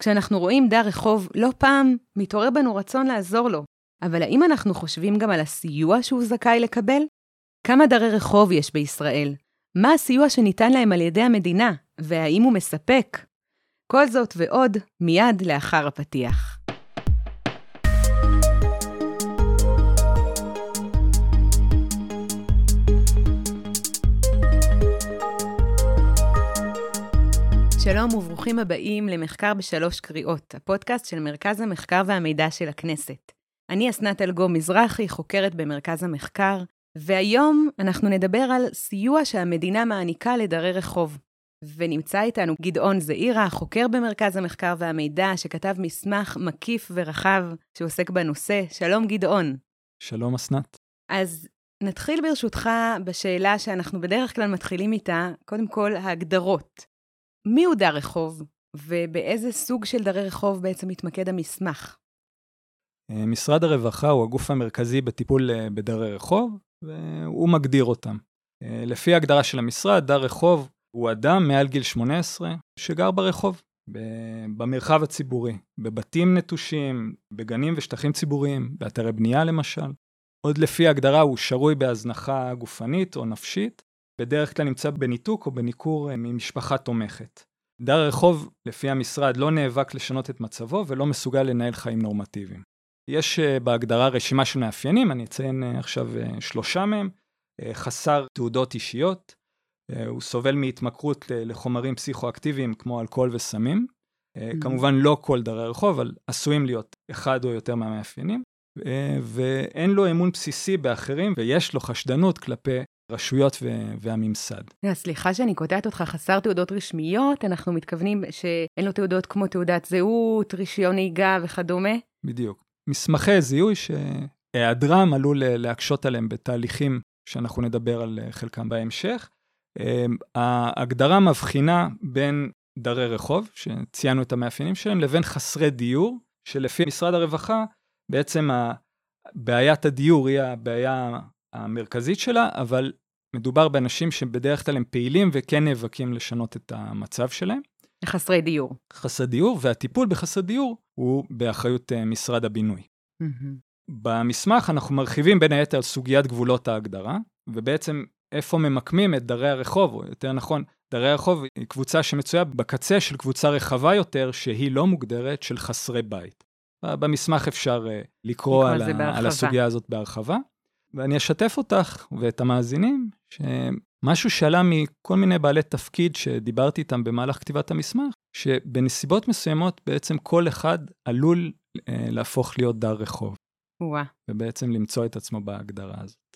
כשאנחנו רואים דר רחוב, לא פעם מתעורר בנו רצון לעזור לו. אבל האם אנחנו חושבים גם על הסיוע שהוא זכאי לקבל? כמה דרי רחוב יש בישראל? מה הסיוע שניתן להם על ידי המדינה? והאם הוא מספק? כל זאת ועוד מיד לאחר הפתיח. שלום וברוכים הבאים למחקר בשלוש קריאות, הפודקאסט של מרכז המחקר והמידע של הכנסת. אני אסנת אלגו מזרחי, חוקרת במרכז המחקר, והיום אנחנו נדבר על סיוע שהמדינה מעניקה לדרי רחוב. ונמצא איתנו גדעון זעירה, חוקר במרכז המחקר והמידע, שכתב מסמך מקיף ורחב שעוסק בנושא. שלום גדעון. שלום אסנת. אז נתחיל ברשותך בשאלה שאנחנו בדרך כלל מתחילים איתה, קודם כל ההגדרות. מי הוא דר רחוב, ובאיזה סוג של דרי רחוב בעצם מתמקד המסמך? אה, משרד הרווחה הוא הגוף המרכזי בטיפול אה, בדרי רחוב, והוא מגדיר אותם. אה, לפי ההגדרה של המשרד, דר רחוב הוא אדם מעל גיל 18 שגר ברחוב, במרחב הציבורי, בבתים נטושים, בגנים ושטחים ציבוריים, באתרי בנייה למשל. עוד לפי ההגדרה הוא שרוי בהזנחה גופנית או נפשית, בדרך כלל נמצא בניתוק או בניכור ממשפחה תומכת. דר רחוב, לפי המשרד, לא נאבק לשנות את מצבו ולא מסוגל לנהל חיים נורמטיביים. יש אה, בהגדרה רשימה של מאפיינים, אני אציין אה, עכשיו אה, שלושה מהם. חסר תעודות אישיות, הוא סובל מהתמכרות לחומרים פסיכואקטיביים כמו אלכוהול וסמים. Mm-hmm. כמובן לא כל דרי רחוב, אבל עשויים להיות אחד או יותר מהמאפיינים. ואין לו אמון בסיסי באחרים, ויש לו חשדנות כלפי רשויות והממסד. סליחה שאני קוטעת אותך, חסר תעודות רשמיות, אנחנו מתכוונים שאין לו תעודות כמו תעודת זהות, רישיון נהיגה וכדומה? בדיוק. מסמכי זיהוי שהיעדרם עלול להקשות עליהם בתהליכים שאנחנו נדבר על חלקם בהמשך. אמ, ההגדרה מבחינה בין דרי רחוב, שציינו את המאפיינים שלהם, לבין חסרי דיור, שלפי משרד הרווחה, בעצם בעיית הדיור היא הבעיה המרכזית שלה, אבל מדובר באנשים שבדרך כלל הם פעילים וכן נאבקים לשנות את המצב שלהם. חסרי דיור. חסרי דיור, והטיפול בחסרי דיור הוא באחריות uh, משרד הבינוי. במסמך אנחנו מרחיבים בין היתר על סוגיית גבולות ההגדרה, ובעצם איפה ממקמים את דרי הרחוב, או יותר נכון, דרי הרחוב היא קבוצה שמצויה בקצה של קבוצה רחבה יותר, שהיא לא מוגדרת, של חסרי בית. במסמך אפשר uh, לקרוא על, על הסוגיה הזאת בהרחבה. ואני אשתף אותך ואת המאזינים, שמשהו שעלה מכל מיני בעלי תפקיד שדיברתי איתם במהלך כתיבת המסמך, שבנסיבות מסוימות בעצם כל אחד עלול אה, להפוך להיות דר רחוב. וואה. ובעצם למצוא את עצמו בהגדרה הזאת.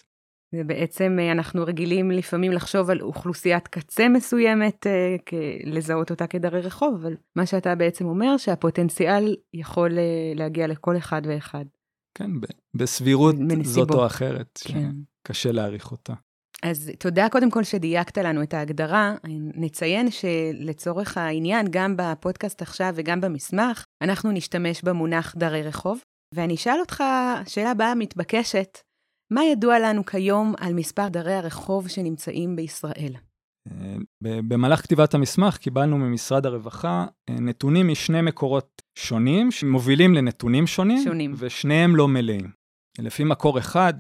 ובעצם אה, אנחנו רגילים לפעמים לחשוב על אוכלוסיית קצה מסוימת, אה, לזהות אותה כדרי רחוב, אבל מה שאתה בעצם אומר שהפוטנציאל יכול אה, להגיע לכל אחד ואחד. כן, בסבירות מנסיבות. זאת או אחרת, כן. שקשה להעריך אותה. אז תודה קודם כל שדייקת לנו את ההגדרה. נציין שלצורך העניין, גם בפודקאסט עכשיו וגם במסמך, אנחנו נשתמש במונח דרי רחוב. ואני אשאל אותך, שאלה באה מתבקשת, מה ידוע לנו כיום על מספר דרי הרחוב שנמצאים בישראל? במהלך כתיבת המסמך קיבלנו ממשרד הרווחה אה, נתונים משני מקורות שונים שמובילים לנתונים שונים, שונים. ושניהם לא מלאים. לפי מקור אחד,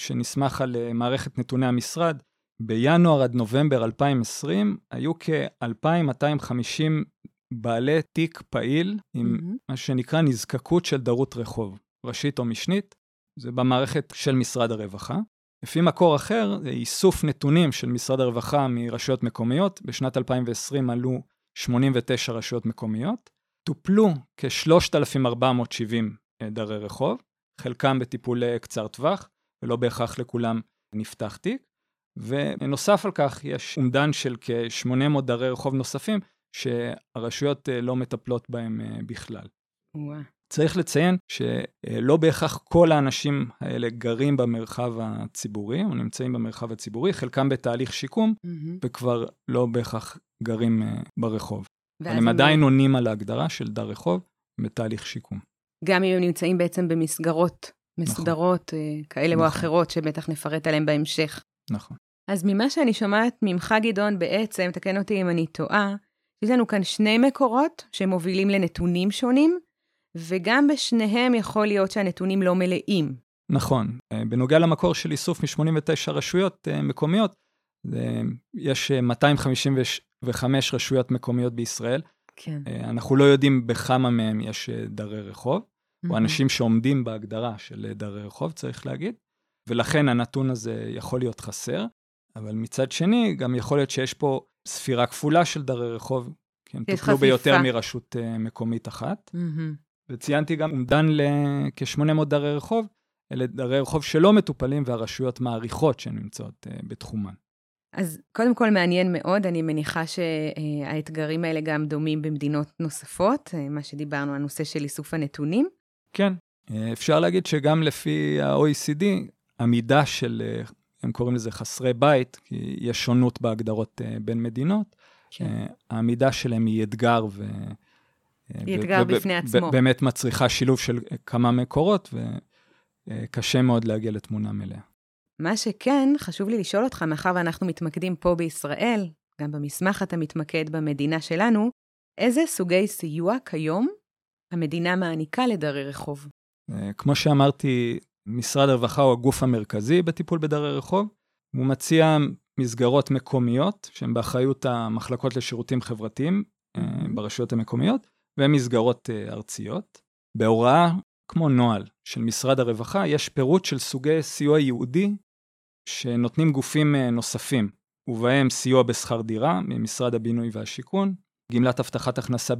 שנסמך על אה, מערכת נתוני המשרד, בינואר עד נובמבר 2020 היו כ-2,250 בעלי תיק פעיל עם mm-hmm. מה שנקרא נזקקות של דרות רחוב, ראשית או משנית, זה במערכת של משרד הרווחה. לפי מקור אחר, איסוף נתונים של משרד הרווחה מרשויות מקומיות. בשנת 2020 עלו 89 רשויות מקומיות. טופלו כ-3,470 דרי רחוב, חלקם בטיפול קצר טווח, ולא בהכרח לכולם נפתח תיק. ונוסף על כך, יש אומדן של כ-800 דרי רחוב נוספים, שהרשויות אה, לא מטפלות בהם אה, בכלל. וואו. צריך לציין שלא בהכרח כל האנשים האלה גרים במרחב הציבורי, או נמצאים במרחב הציבורי, חלקם בתהליך שיקום, mm-hmm. וכבר לא בהכרח גרים uh, ברחוב. אבל הם עדיין עונים על ההגדרה של דר רחוב בתהליך שיקום. גם אם הם נמצאים בעצם במסגרות מסודרות נכון. uh, כאלה נכון. או אחרות, שבטח נפרט עליהן בהמשך. נכון. אז ממה שאני שומעת ממך, גדעון, בעצם, תקן אותי אם אני טועה, יש לנו כאן שני מקורות שמובילים לנתונים שונים, וגם בשניהם יכול להיות שהנתונים לא מלאים. נכון. אה, בנוגע למקור של איסוף מ-89 רשויות אה, מקומיות, יש 255 רשויות מקומיות בישראל. כן. אנחנו לא יודעים בכמה מהם יש דרי רחוב, mm-hmm. או אנשים שעומדים בהגדרה של דרי רחוב, צריך להגיד, ולכן הנתון הזה יכול להיות חסר. אבל מצד שני, גם יכול להיות שיש פה ספירה כפולה של דרי רחוב, כי הם טופלו ביותר מרשות מקומית אחת. Mm-hmm. וציינתי גם אומדן לכ-800 דרי רחוב, אלה דרי רחוב שלא מטופלים והרשויות מעריכות שהן נמצאות uh, בתחומן. אז קודם כל מעניין מאוד, אני מניחה שהאתגרים האלה גם דומים במדינות נוספות, אה, מה שדיברנו, הנושא של איסוף הנתונים. כן, אפשר להגיד שגם לפי ה-OECD, המידה של הם קוראים לזה חסרי בית, כי יש שונות בהגדרות בין מדינות. כן. העמידה שלהם היא אתגר ו... אה, היא אתגר בפני עצמו. באמת מצריכה שילוב של כמה מקורות, וקשה מאוד להגיע לתמונה מלאה. מה שכן, חשוב לי לשאול אותך, מאחר ואנחנו מתמקדים פה בישראל, גם במסמך אתה מתמקד במדינה שלנו, איזה סוגי סיוע כיום המדינה מעניקה לדרי רחוב? כמו שאמרתי, משרד הרווחה הוא הגוף המרכזי בטיפול בדרי רחוב. הוא מציע מסגרות מקומיות, שהן באחריות המחלקות לשירותים חברתיים mm-hmm. ברשויות המקומיות, ומסגרות אה, ארציות. בהוראה, כמו נוהל של משרד הרווחה, יש פירוט של סוגי סיוע ייעודי שנותנים גופים אה, נוספים, ובהם סיוע בשכר דירה ממשרד הבינוי והשיכון, גמלת הבטחת הכנסה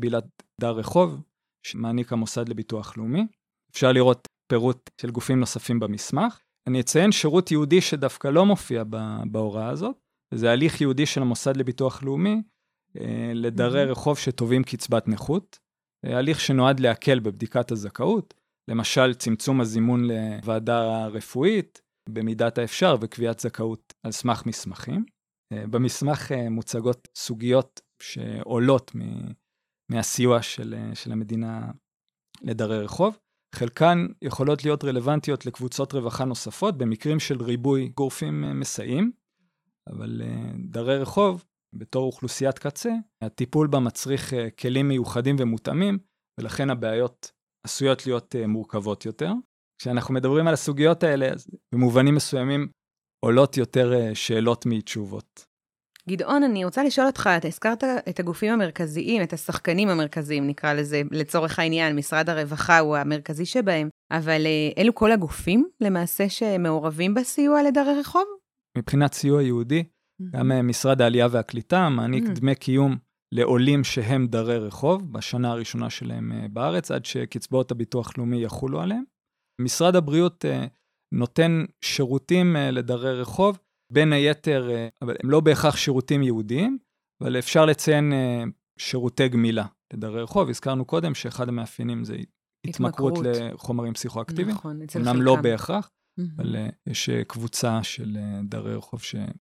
דר רחוב, שמעניק המוסד לביטוח לאומי. אפשר לראות פירוט של גופים נוספים במסמך. אני אציין שירות יהודי שדווקא לא מופיע בהוראה הזאת, וזה הליך יהודי של המוסד לביטוח לאומי אה, לדרי. רחוב שתובעים קצבת נכות. אה, הליך שנועד להקל בבדיקת הזכאות, למשל צמצום הזימון לוועדה רפואית במידת האפשר וקביעת זכאות על סמך מסמכים. אה, במסמך מוצגות סוגיות שעולות מהסיוע של, של המדינה לדרי רחוב. חלקן יכולות להיות רלוונטיות לקבוצות רווחה נוספות במקרים של ריבוי גורפים אה, מסייעים, אבל אה, דרי רחוב, בתור אוכלוסיית קצה, הטיפול בה מצריך אה, כלים מיוחדים ומותאמים, ולכן הבעיות עשויות להיות מורכבות יותר. כשאנחנו מדברים על הסוגיות האלה, אז במובנים מסוימים עולות יותר שאלות מתשובות. גדעון, אני רוצה לשאול אותך, אתה הזכרת את הגופים המרכזיים, את השחקנים המרכזיים, נקרא לזה, לצורך העניין, משרד הרווחה הוא המרכזי שבהם, אבל אה, אלו כל הגופים למעשה שמעורבים בסיוע לדרי רחוב? מבחינת סיוע יהודי. גם אה, משרד העלייה והקליטה מעניק mm-hmm. דמי קיום לעולים שהם דרי רחוב, בשנה הראשונה שלהם אה, בארץ, עד שקצבאות הביטוח לאומי יחולו עליהם. משרד הבריאות נותן שירותים לדרי רחוב, בין היתר, אה, אבל הם לא בהכרח שירותים ייעודיים, אבל אפשר לציין אה, שירותי גמילה לדרי רחוב. הזכרנו קודם שאחד המאפיינים זה התמכרות, לחומרים פסיכואקטיביים. נכון, אצל חלקם. אמנם לא בהכרח, mm-hmm. אבל אה, יש קבוצה של דרי רחוב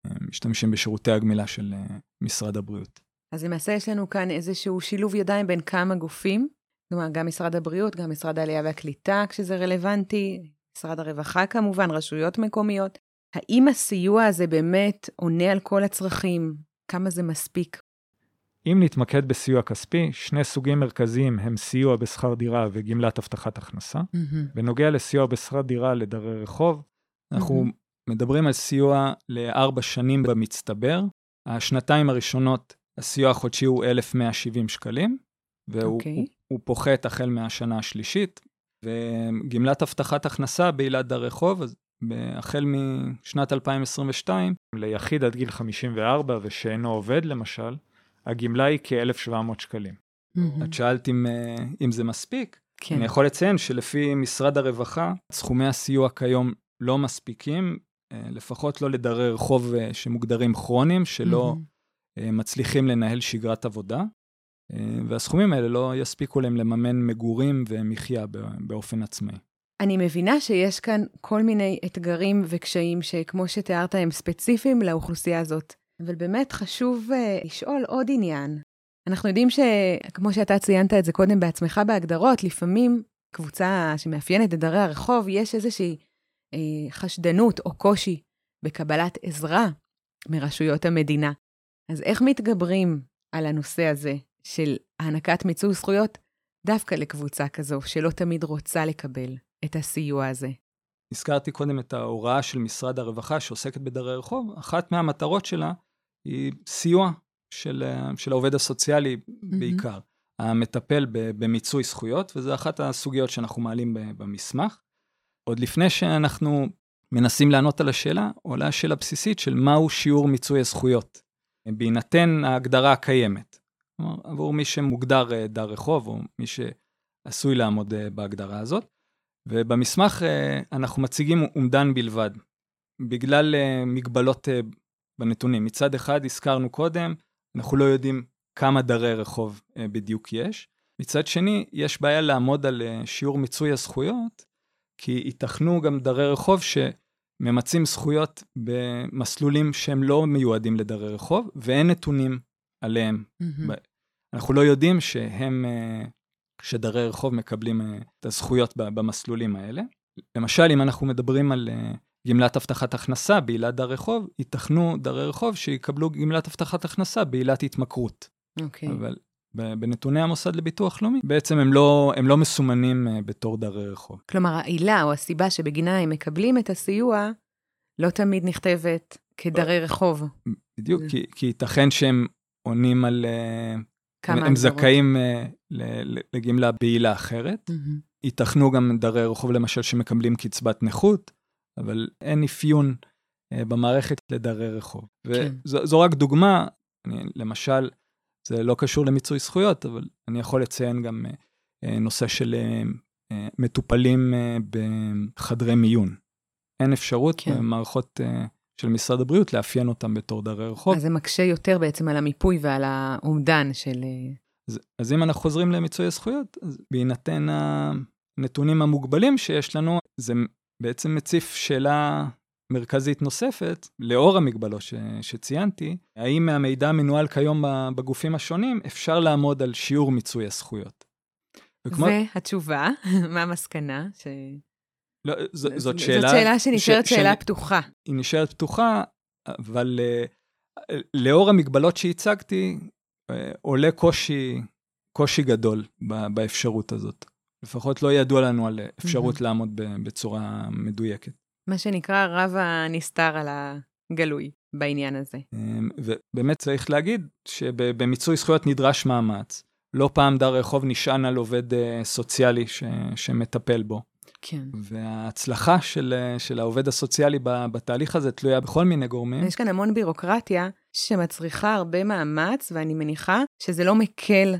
שמשתמשים בשירותי הגמילה של משרד הבריאות. אז למעשה יש לנו כאן איזשהו שילוב ידיים בין כמה גופים, כלומר, גם משרד הבריאות, גם משרד העלייה והקליטה, כשזה רלוונטי, משרד הרווחה כמובן, רשויות מקומיות. האם הסיוע הזה באמת עונה על כל הצרכים? כמה זה מספיק? אם נתמקד בסיוע כספי, שני סוגים מרכזיים הם סיוע בשכר דירה וגמלת הבטחת הכנסה. Mm-hmm. בנוגע לסיוע בשכר דירה לדרי רחוב, אנחנו mm-hmm. מדברים על סיוע לארבע שנים במצטבר. השנתיים הראשונות, הסיוע החודשי הוא 1,170 שקלים, והוא okay. אוקיי. הוא, הוא פוחת החל מהשנה השלישית. וגמלת הבטחת הכנסה בעילת דרי רחוב, אז החל משנת 2022, ליחיד עד גיל 54 ושאינו עובד למשל, הגמלה היא כ-1,700 שקלים. Mm-hmm. את שאלת אם, אה, אם זה מספיק? כן. אני יכול לציין שלפי משרד הרווחה, סכומי הסיוע כיום לא מספיקים, לפחות לא לדרי רחוב אה, שמוגדרים כרוניים, שלא mm-hmm. מצליחים לנהל שגרת עבודה, והסכומים האלה לא יספיקו להם לממן מגורים ומחיה באופן עצמאי. אני מבינה שיש כאן כל מיני אתגרים וקשיים שכמו שתיארת הם ספציפיים לאוכלוסייה הזאת. אבל באמת חשוב uh, לשאול עוד עניין. אנחנו יודעים שכמו שאתה ציינת את זה קודם בעצמך בהגדרות, לפעמים קבוצה שמאפיינת את דרי הרחוב, יש איזושהי אה, חשדנות או קושי בקבלת עזרה מרשויות המדינה. אז איך מתגברים על הנושא הזה של הענקת מיצוי זכויות דווקא לקבוצה כזו, שלא תמיד רוצה לקבל את הסיוע הזה. הזכרתי קודם את ההוראה של משרד הרווחה שעוסקת בדרי רחוב. אחת מהמטרות שלה היא סיוע של, של העובד הסוציאלי mm-hmm. בעיקר, המטפל במיצוי זכויות, וזו אחת הסוגיות שאנחנו מעלים במסמך. עוד לפני שאנחנו מנסים לענות על השאלה, עולה השאלה בסיסית של מהו שיעור מיצוי הזכויות, בהינתן ההגדרה הקיימת. כלומר, עבור מי שמוגדר אה, דר רחוב, או מי שעשוי לעמוד אה, בהגדרה הזאת. ובמסמך אה, אנחנו מציגים אומדן בלבד, בגלל מגבלות בנתונים. מצד אחד, הזכרנו קודם, אנחנו לא יודעים כמה דרי רחוב בדיוק יש. מצד שני, יש בעיה לעמוד על שיעור מיצוי הזכויות, כי ייתכנו גם דרי רחוב שממצים זכויות במסלולים שהם לא מיועדים לדרי רחוב, ואין נתונים עליהם. Mm-hmm. אנחנו לא יודעים שהם, אה, שדרי רחוב מקבלים אה, את הזכויות במסלולים האלה. למשל, אם אנחנו מדברים על אה, גמלת הבטחת הכנסה בעילת דר רחוב, ייתכנו דרי רחוב שיקבלו גמלת הבטחת הכנסה בעילת התמכרות. אוקיי. Okay. אבל בנתוני המוסד לביטוח לאומי, בעצם הם לא, הם לא מסומנים בתור דרי רחוב. כלומר, העילה או הסיבה שבגינה הם מקבלים את הסיוע, לא תמיד נכתבת כדרי רחוב. בדיוק, כי, כי ייתכן שהם עונים על... כמה הם, הם זכאים לגמלה בעילה אחרת. ייתכנו גם דרי רחוב למשל שמקבלים קצבת נכות, אבל אין אפיון במערכת לדרי רחוב. כן. וזו רק דוגמה, אני, למשל, זה לא קשור למיצוי זכויות, אבל אני יכול לציין גם uh, נושא של uh, מטופלים בחדרי מיון. אין אפשרות כן. במערכות של משרד הבריאות לאפיין אותם בתור דרי רחוב. אז זה מקשה יותר בעצם על המיפוי ועל האומדן של... אה, אז, אז אם אנחנו חוזרים למיצוי הזכויות, אז בהינתן הנתונים המוגבלים שיש לנו, זה בעצם מציף שאלה מרכזית נוספת, לאור המגבלות ש, שציינתי, האם מהמידע המנוהל כיום בגופים השונים אפשר לעמוד על שיעור מיצוי הזכויות. וכמו... והתשובה, מה המסקנה? ש... לא, ז, זאת שאלה... זאת שאלה שנשארת ש, שאלה ש, פתוחה. היא נשארת פתוחה, אבל uh, לאור המגבלות שהצגתי, uh, עולה קושי, קושי גדול באפשרות הזאת. לפחות לא ידוע לנו על אפשרות mm-hmm. לעמוד בצורה מדויקת. מה שנקרא רב הנסתר על הגלוי בעניין הזה. אמ, ובאמת צריך להגיד שבמיצוי זכויות נדרש מאמץ. לא פעם דר רחוב נשען על עובד אה, סוציאלי ש, שמטפל בו. כן. וההצלחה של, של העובד הסוציאלי בתהליך הזה תלויה בכל מיני גורמים. יש כאן המון בירוקרטיה שמצריכה הרבה מאמץ, ואני מניחה שזה לא מקל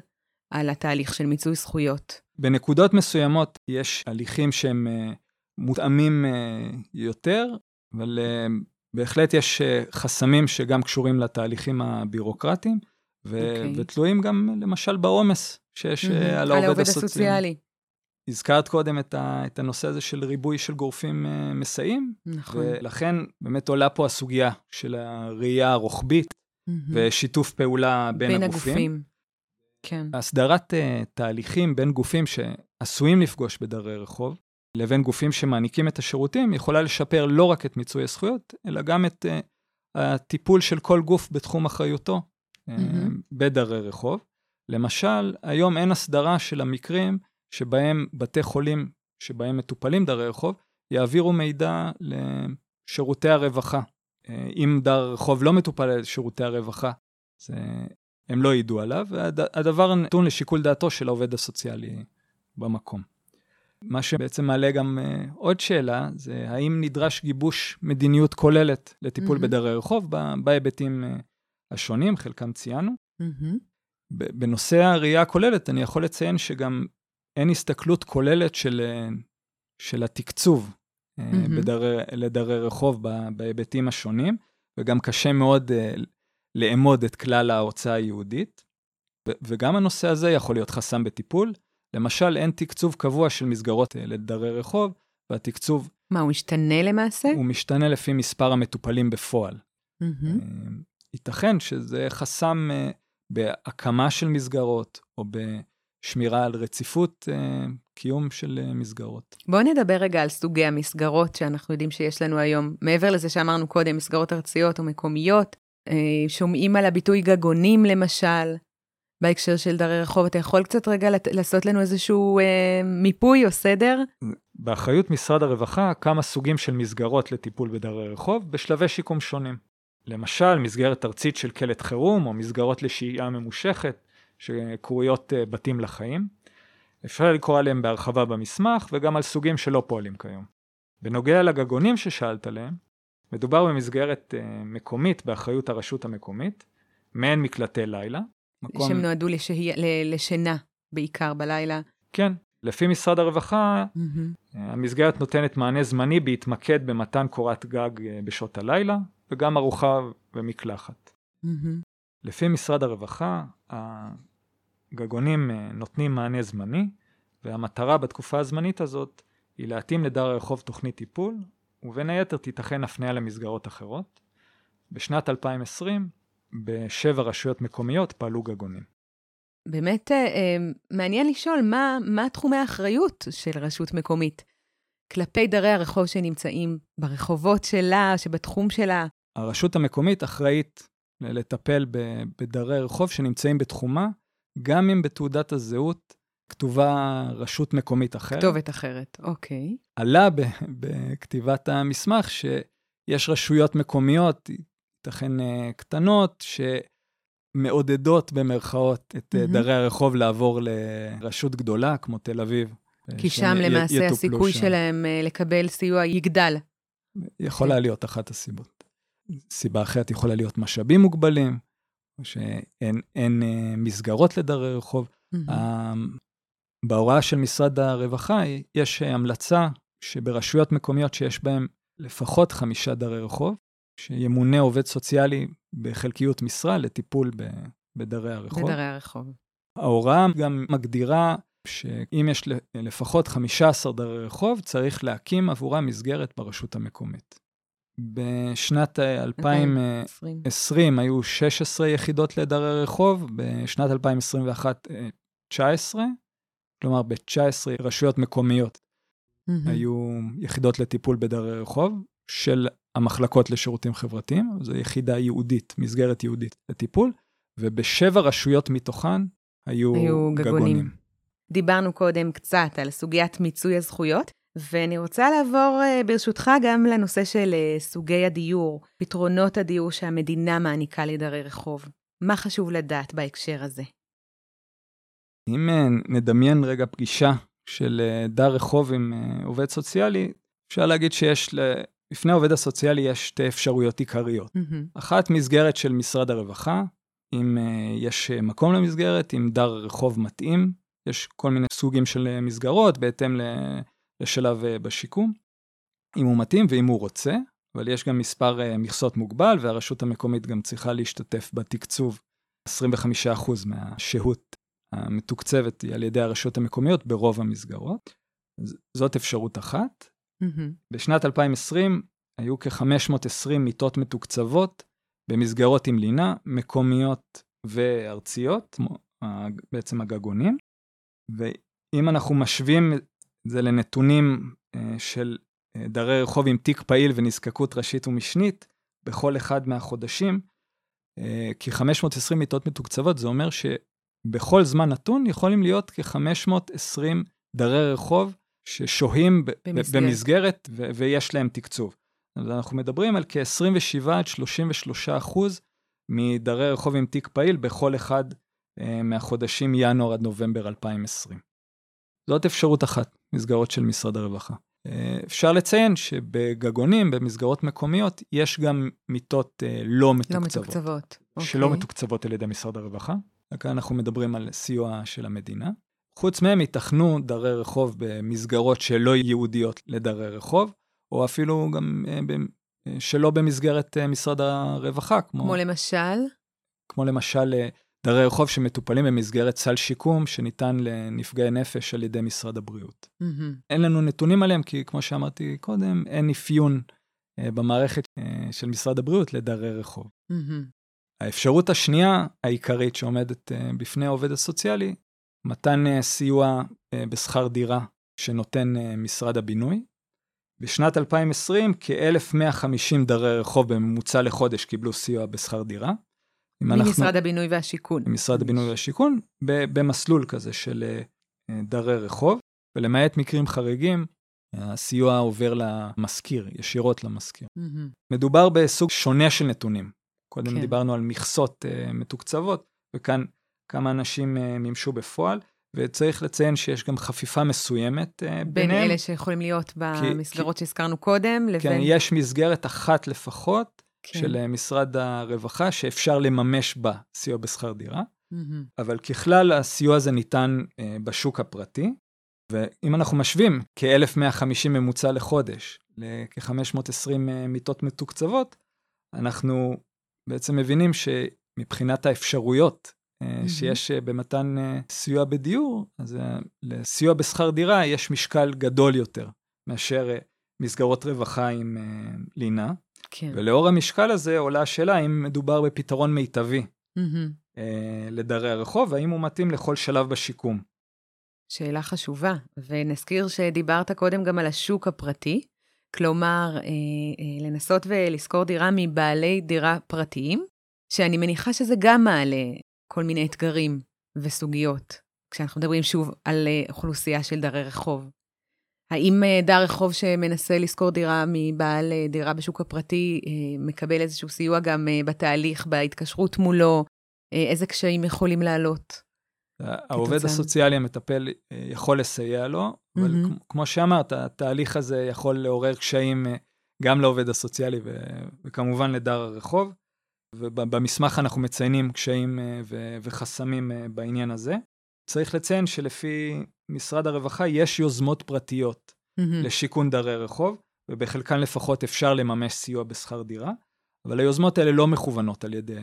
על התהליך של מיצוי זכויות. בנקודות מסוימות יש הליכים שהם uh, מותאמים uh, יותר, אבל uh, בהחלט יש uh, חסמים שגם קשורים לתהליכים הבירוקרטיים, ו- okay. אוקיי. ותלויים גם למשל בעומס שיש mm-hmm. על העובד הסוציאלי. הסוציאלי. הזכרת קודם את, ה, את הנושא הזה של ריבוי של גורפים uh, מסייעים. נכון. ולכן באמת עולה פה הסוגיה של הראייה הרוחבית mm-hmm. ושיתוף פעולה בין, בין הגופים. הגופים. כן. הסדרת uh, תהליכים בין גופים שעשויים לפגוש בדרי רחוב, לבין גופים שמעניקים את השירותים, יכולה לשפר לא רק את מיצוי הזכויות, אלא גם את uh, הטיפול של כל גוף בתחום אחריותו mm-hmm. uh, בדרי רחוב. למשל, היום אין הסדרה של המקרים שבהם בתי חולים שבהם מטופלים דרי רחוב, יעבירו מידע לשירותי הרווחה. אה, אם דר רחוב לא מטופל על שירותי הרווחה, זה, הם לא ידעו עליו, והדבר נתון לשיקול דעתו של העובד הסוציאלי במקום. מה שבעצם מעלה גם uh, עוד שאלה, זה האם נדרש גיבוש מדיניות כוללת לטיפול mm-hmm. בדרי רחוב בהיבטים uh, השונים, חלקם ציינו. Mm-hmm. בנושא הראייה הכוללת, אני יכול לציין שגם אין הסתכלות כוללת של, אה, של התקצוב mm-hmm. בדר, לדרי רחוב בהיבטים השונים, וגם קשה מאוד uh, לאמוד את כלל ההוצאה היהודית. וגם הנושא הזה יכול להיות חסם בטיפול. למשל, אין תקצוב קבוע של מסגרות לדרי רחוב, והתקצוב... מה, הוא משתנה למעשה? הוא משתנה לפי מספר המטופלים בפועל. Mm-hmm. ייתכן שזה חסם בהקמה של מסגרות, או ב... שמירה על רציפות אה, קיום של אה, מסגרות. בואו נדבר רגע על סוגי המסגרות שאנחנו יודעים שיש לנו היום. מעבר לזה שאמרנו קודם, מסגרות ארציות או מקומיות, אה, שומעים על הביטוי גגונים למשל, בהקשר של דרי רחוב. אתה יכול קצת רגע לעשות לנו איזשהו אה, מיפוי או סדר? באחריות משרד הרווחה כמה סוגים של מסגרות לטיפול בדרי רחוב בשלבי שיקום שונים. למשל, מסגרת ארצית של קלט חירום, או מסגרות לשהייה ממושכת, שקרויות אה, בתים לחיים. אפשר לקרוא עליהם בהרחבה במסמך, וגם על סוגים שלא פועלים כיום. בנוגע לגגונים ששאלת עליהם, מדובר במסגרת uh, מקומית באחריות הרשות המקומית, מעין מקלטי לילה. מקום... שהם נועדו לשהי... לשינה בעיקר בלילה. כן, לפי משרד הרווחה, mm-hmm. המסגרת נותנת מענה זמני בהתמקד במתן קורת גג אה, בשעות הלילה, וגם ארוחה ומקלחת. Mm-hmm. לפי משרד הרווחה, הגגונים נותנים מענה זמני, והמטרה בתקופה הזמנית הזאת היא להתאים לדר הרחוב תוכנית טיפול, ובין היתר תיתכן הפניה למסגרות אחרות. בשנת 2020, בשבע רשויות מקומיות פעלו גגונים. באמת אה, אה, מעניין לשאול מה, מה תחומי האחריות של רשות מקומית כלפי דרי הרחוב שנמצאים ברחובות שלה, שבתחום שלה. הרשות המקומית אחראית לטפל בדרי רחוב שנמצאים בתחומה, גם אם בתעודת הזהות כתובה רשות מקומית אחרת. כתובת אחרת, אוקיי. עלה בכתיבת המסמך שיש רשויות מקומיות, ייתכן אה, קטנות, שמעודדות במרכאות את mm-hmm. דרי הרחוב לעבור לרשות גדולה, כמו תל אביב. אה, כי שם למעשה הסיכוי שם. שלהם לקבל סיוע יגדל. יכולה כן. להיות אחת הסיבות. סיבה אחרת יכולה להיות משאבים מוגבלים, או שאין מסגרות לדרי רחוב. Mm-hmm. בהוראה של משרד הרווחה יש המלצה שברשויות מקומיות שיש בהן לפחות חמישה דרי רחוב, שימונה עובד סוציאלי בחלקיות משרה לטיפול בדרי הרחוב. בדרי הרחוב. ההוראה גם מגדירה שאם יש לפחות 15 דרי רחוב, צריך להקים עבורם מסגרת ברשות המקומית. בשנת 2020 היו 16 יחידות לדרי רחוב, בשנת 2021 19, כלומר ב-19 רשויות מקומיות mm-hmm. היו יחידות לטיפול בדרי רחוב של המחלקות לשירותים חברתיים, זו יחידה ייעודית, מסגרת ייעודית לטיפול, ובשבע רשויות מתוכן היו, היו גגונים. גגונים. דיברנו קודם קצת על סוגיית מיצוי הזכויות, ואני רוצה לעבור אה, ברשותך גם לנושא של אה, סוגי הדיור, פתרונות הדיור שהמדינה מעניקה לדרי רחוב. מה חשוב לדעת בהקשר הזה? אם אה, נדמיין רגע פגישה של דר רחוב עם עובד סוציאלי, אפשר להגיד שיש, לפני העובד הסוציאלי יש שתי אפשרויות עיקריות. Mm-hmm. אחת, מסגרת של משרד הרווחה, אם יש מקום למסגרת, אם דר רחוב מתאים, יש כל מיני סוגים של מסגרות בהתאם לשלב בשיקום, אם הוא מתאים ואם הוא רוצה, אבל יש גם מספר מכסות מוגבל, והרשות המקומית גם צריכה להשתתף בתקצוב 25% מהשהות המתוקצבת היא על ידי הרשויות המקומיות ברוב המסגרות. זאת אפשרות אחת. Mm-hmm. בשנת 2020 היו כ-520 מיטות מתוקצבות במסגרות עם לינה, מקומיות וארציות, בעצם הגגונים. ואם אנחנו משווים את זה לנתונים אה, של אה, דרי רחוב עם תיק פעיל ונזקקות ראשית ומשנית, בכל אחד מהחודשים, אה, כ-520 מיטות מתוקצבות, זה אומר ש... בכל זמן נתון יכולים להיות כ-520 דרי רחוב ששוהים במסגרת, במסגרת ו- ויש להם תקצוב. אז אנחנו מדברים על כ-27 עד 33 אחוז מדרי רחוב עם תיק פעיל בכל אחד uh, מהחודשים ינואר עד נובמבר 2020. זאת אפשרות אחת, מסגרות של משרד הרווחה. Uh, אפשר לציין שבגגונים, במסגרות מקומיות, יש גם מיטות uh, לא מתוקצבות. לא מתוקצבות. שלא. אוקיי. מתוקצבות על ידי משרד הרווחה. כאן אנחנו מדברים על סיוע של המדינה. חוץ מהם ייתכנו דרי רחוב במסגרות שלא ייעודיות לדרי רחוב, או אפילו גם אה, אה, שלא במסגרת אה, משרד הרווחה, כמו... כמו למשל? כמו למשל דרי רחוב שמטופלים במסגרת סל שיקום שניתן לנפגעי נפש על ידי משרד הבריאות. Mm-hmm. אין לנו נתונים עליהם, כי כמו שאמרתי קודם, אין אפיון במערכת של משרד הבריאות לדרי רחוב. Mm-hmm. האפשרות השנייה העיקרית שעומדת אה, בפני העובד הסוציאלי, מתן אה, סיוע אה, בשכר דירה שנותן משרד הבינוי, בשנת 2020 כ-1,150 דרי רחוב בממוצע לחודש קיבלו סיוע בשכר דירה. ממשרד אנחנו, הבינוי והשיכון. ממשרד הבינוי והשיכון, במסלול כזה של אה, דרי רחוב, ולמעט מקרים חריגים, הסיוע עובר למשכיר, ישירות למשכיר. Mm-hmm. מדובר בסוג שונה של נתונים. קודם כן. דיברנו על מכסות uh, מתוקצבות, וכאן כמה אנשים uh, מימשו בפועל, וצריך לציין שיש גם חפיפה מסוימת uh, בין ביניהם. בין אלה שיכולים להיות במסגרות כי, שהזכרנו קודם, לבין... כן, יש מסגרת אחת לפחות כן. של uh, משרד הרווחה, שאפשר לממש בה סיוע בשכר דירה, mm-hmm. אבל ככלל הסיוע הזה ניתן uh, בשוק הפרטי. ואם אנחנו משווים כ-1,150 ממוצע לחודש לכ-520 מיטות מתוקצבות, אנחנו בעצם מבינים שמבחינת האפשרויות. שיש אה, במתן אה, סיוע בדיור, אז לסיוע בשכר דירה יש משקל גדול יותר מאשר מסגרות רווחה עם לינה. כן. ולאור המשקל הזה עולה השאלה האם מדובר בפתרון מיטבי mm-hmm. לדרי הרחוב, והאם הוא מתאים לכל שלב בשיקום. שאלה חשובה, ונזכיר שדיברת קודם גם על השוק הפרטי, כלומר, אה, אה, לנסות ולשכור דירה מבעלי דירה פרטיים, שאני מניחה שזה גם מעלה כל מיני אתגרים וסוגיות, כשאנחנו מדברים שוב על אה, אוכלוסייה של דרי רחוב. האם אה, דר רחוב שמנסה לשכור דירה מבעל אה, דירה בשוק הפרטי מקבל איזשהו סיוע גם בתהליך, בהתקשרות מולו? איזה קשיים יכולים לעלות? העובד הסוציאלי המטפל יכול לסייע לו, אבל mm-hmm. כמו שאמרת, התהליך הזה יכול לעורר קשיים גם לעובד הסוציאלי ו- וכמובן לדר הרחוב. ובמסמך אנחנו מציינים קשיים אה, וחסמים בעניין הזה. צריך לציין שלפי משרד הרווחה יש יוזמות פרטיות mm-hmm. לשיכון דרי רחוב, ובחלקן לפחות אפשר לממש סיוע בשכר דירה, אבל היוזמות האלה לא מכוונות על ידי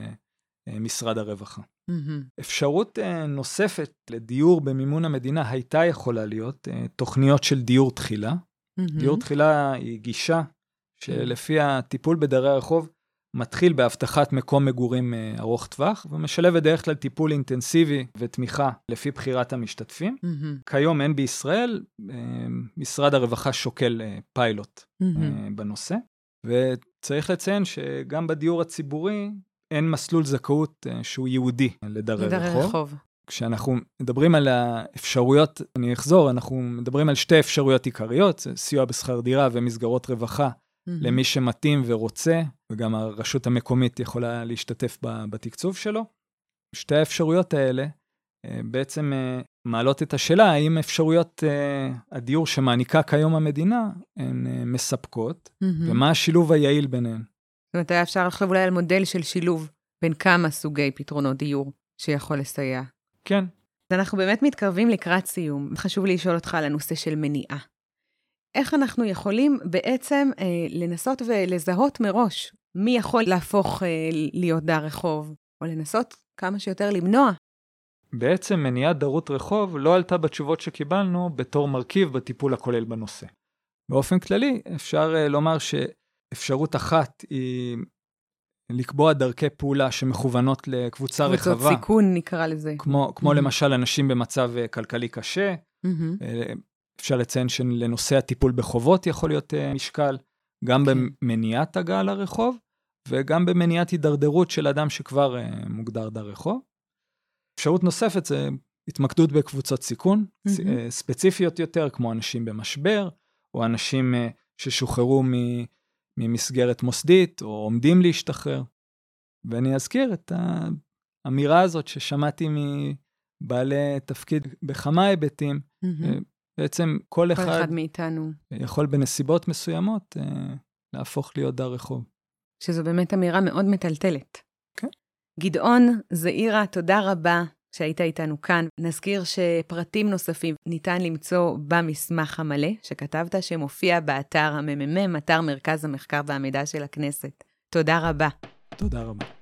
משרד הרווחה. Mm-hmm. אפשרות נוספת לדיור במימון המדינה הייתה יכולה להיות תוכניות של דיור תחילה. Mm-hmm. דיור תחילה היא גישה שלפי הטיפול בדרי הרחוב מתחיל בהבטחת מקום מגורים uh, ארוך טווח ומשלב בדרך כלל טיפול אינטנסיבי ותמיכה לפי בחירת המשתתפים. Mm-hmm. כיום אין בישראל, uh, משרד הרווחה שוקל uh, פיילוט mm-hmm. בנושא. וצריך לציין שגם בדיור הציבורי אין מסלול זכאות אה, שהוא ייעודי לדרי רחוב. רחוב. כשאנחנו מדברים על האפשרויות, אני אחזור, אנחנו מדברים על שתי אפשרויות עיקריות, סיוע בשכר דירה ומסגרות רווחה. למי שמתאים ורוצה, וגם הרשות המקומית יכולה להשתתף בתקצוב שלו. שתי האפשרויות האלה אה, בעצם אה, מעלות את השאלה האם אפשרויות הדיור שמעניקה כיום המדינה הן מספקות, mm-hmm. ומה השילוב היעיל ביניהן. זאת אומרת, היה אפשר לחשוב אולי על מודל של שילוב בין כמה סוגי פתרונות דיור שיכול לסייע. כן. אז אנחנו באמת מתקרבים לקראת סיום. חשוב לי לשאול אותך על הנושא של מניעה. איך אנחנו יכולים בעצם אה, לנסות ולזהות מראש מי יכול להפוך אה, להיות דר רחוב, או לנסות כמה שיותר למנוע. בעצם מניעת דרות רחוב לא עלתה בתשובות שקיבלנו בתור מרכיב בטיפול הכולל בנושא. באופן כללי, אפשר אה, לומר ש... אפשרות אחת היא לקבוע דרכי פעולה שמכוונות לקבוצה קבוצות רחבה. קבוצות סיכון נקרא לזה. כמו, כמו mm-hmm. למשל אנשים במצב אה, כלכלי קשה. Mm-hmm. אפשר לציין שלנושא הטיפול בחובות יכול להיות אה, משקל, גם. כן. במניעת הגעה לרחוב וגם במניעת הידרדרות של אדם שכבר מוגדר דר רחוב. אפשרות נוספת זה התמקדות בקבוצות סיכון, mm-hmm. ספציפיות יותר, כמו אנשים במשבר, או אנשים ששוחררו מ... ממסגרת מוסדית, או עומדים להשתחרר. ואני אזכיר את האמירה הזאת ששמעתי מבעלי תפקיד בכמה היבטים. Mm-hmm. בעצם כל, כל אחד, אחד מאיתנו יכול בנסיבות מסוימות אה, להפוך להיות דר רחוב. שזו באמת אמירה מאוד מטלטלת. כן. גדעון זעירה, תודה רבה שהיית איתנו כאן. נזכיר שפרטים נוספים ניתן למצוא במסמך המלא שכתבת, שמופיע באתר הממ"מ, אתר מרכז המחקר והמידע של הכנסת. תודה רבה. תודה רבה.